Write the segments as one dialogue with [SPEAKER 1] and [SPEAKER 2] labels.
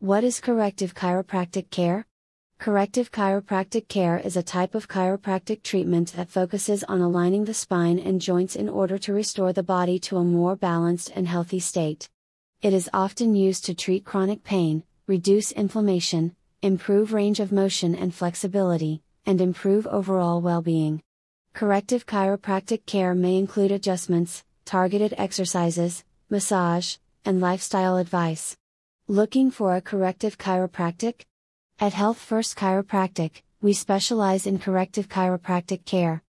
[SPEAKER 1] What is corrective chiropractic care? Corrective chiropractic care is a type of chiropractic treatment that focuses on aligning the spine and joints in order to restore the body to a more balanced and healthy state. It is often used to treat chronic pain, reduce inflammation, improve range of motion and flexibility, and improve overall well being. Corrective chiropractic care may include adjustments, targeted exercises, massage, and lifestyle advice. Looking for a corrective chiropractic? At Health First Chiropractic, we specialize in corrective chiropractic care.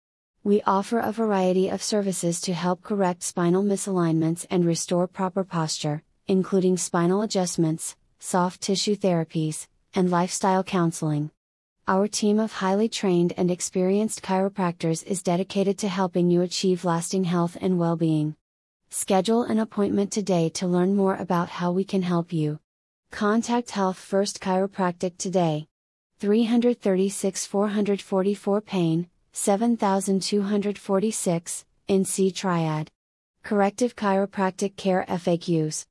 [SPEAKER 1] We offer a variety of services to help correct spinal misalignments and restore proper posture, including spinal adjustments, soft tissue therapies, and lifestyle counseling. Our team of highly trained and experienced chiropractors is dedicated to helping you achieve lasting health and well being. Schedule an appointment today to learn more about how we can help you. Contact Health First Chiropractic today. 336 444 Pain, 7246, NC Triad. Corrective Chiropractic Care FAQs.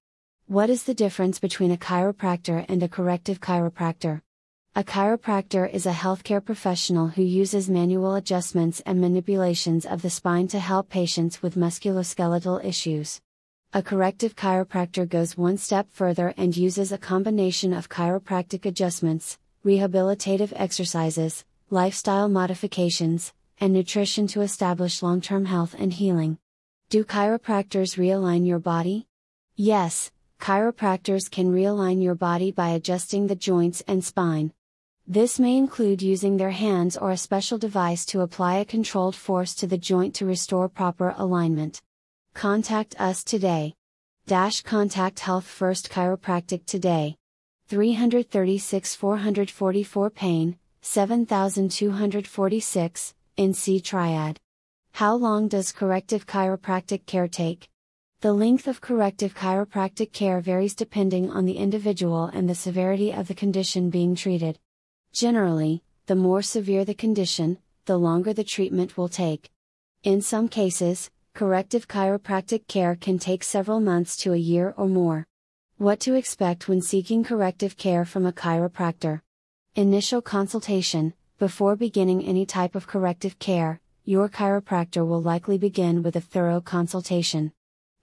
[SPEAKER 1] What is the difference between a chiropractor and a corrective chiropractor? A chiropractor is a healthcare professional who uses manual adjustments and manipulations of the spine to help patients with musculoskeletal issues. A corrective chiropractor goes one step further and uses a combination of chiropractic adjustments, rehabilitative exercises, lifestyle modifications, and nutrition to establish long term health and healing. Do chiropractors realign your body? Yes, chiropractors can realign your body by adjusting the joints and spine. This may include using their hands or a special device to apply a controlled force to the joint to restore proper alignment. Contact us today. Dash contact Health First Chiropractic today. 336 444 Pain, 7246, NC Triad. How long does corrective chiropractic care take? The length of corrective chiropractic care varies depending on the individual and the severity of the condition being treated. Generally, the more severe the condition, the longer the treatment will take. In some cases, corrective chiropractic care can take several months to a year or more. What to expect when seeking corrective care from a chiropractor. Initial consultation Before beginning any type of corrective care, your chiropractor will likely begin with a thorough consultation.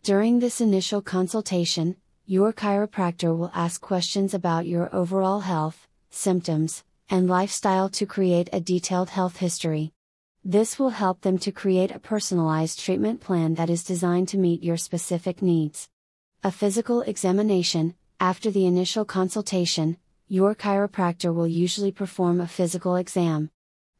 [SPEAKER 1] During this initial consultation, your chiropractor will ask questions about your overall health, symptoms, and lifestyle to create a detailed health history. This will help them to create a personalized treatment plan that is designed to meet your specific needs. A physical examination After the initial consultation, your chiropractor will usually perform a physical exam.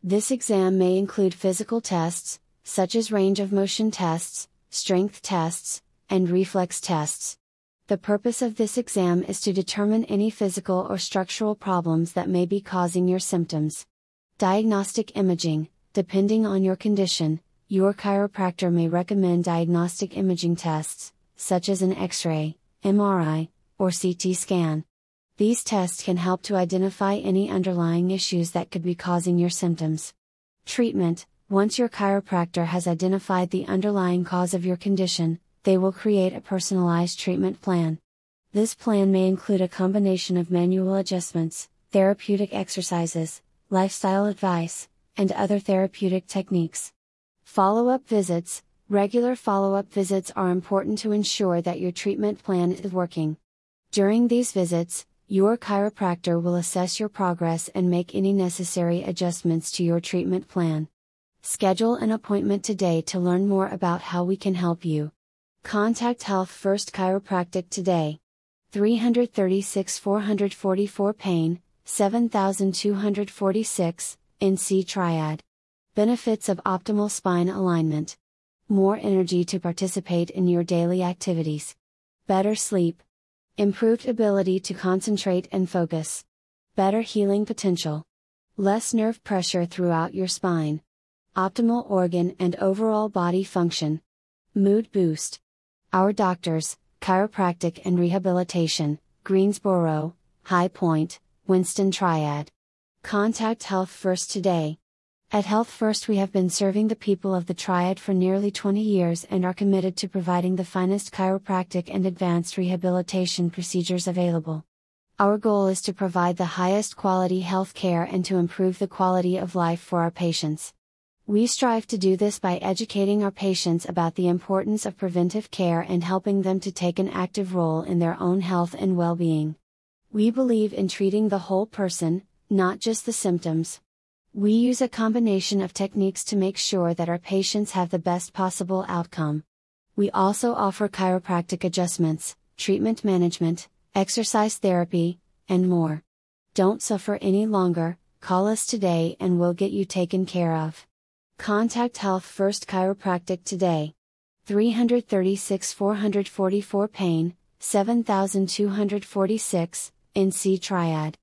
[SPEAKER 1] This exam may include physical tests, such as range of motion tests, strength tests, and reflex tests. The purpose of this exam is to determine any physical or structural problems that may be causing your symptoms. Diagnostic imaging Depending on your condition, your chiropractor may recommend diagnostic imaging tests, such as an X ray, MRI, or CT scan. These tests can help to identify any underlying issues that could be causing your symptoms. Treatment Once your chiropractor has identified the underlying cause of your condition, they will create a personalized treatment plan. This plan may include a combination of manual adjustments, therapeutic exercises, lifestyle advice, and other therapeutic techniques. Follow up visits Regular follow up visits are important to ensure that your treatment plan is working. During these visits, your chiropractor will assess your progress and make any necessary adjustments to your treatment plan. Schedule an appointment today to learn more about how we can help you. Contact Health First Chiropractic today. 336 444 Pain, 7246, NC Triad. Benefits of optimal spine alignment. More energy to participate in your daily activities. Better sleep. Improved ability to concentrate and focus. Better healing potential. Less nerve pressure throughout your spine. Optimal organ and overall body function. Mood boost. Our doctors, chiropractic and rehabilitation, Greensboro, High Point, Winston Triad. Contact Health First today. At Health First, we have been serving the people of the Triad for nearly 20 years and are committed to providing the finest chiropractic and advanced rehabilitation procedures available. Our goal is to provide the highest quality health care and to improve the quality of life for our patients. We strive to do this by educating our patients about the importance of preventive care and helping them to take an active role in their own health and well being. We believe in treating the whole person, not just the symptoms. We use a combination of techniques to make sure that our patients have the best possible outcome. We also offer chiropractic adjustments, treatment management, exercise therapy, and more. Don't suffer any longer, call us today and we'll get you taken care of. Contact Health First Chiropractic today. 336 444 Pain, 7246, NC Triad.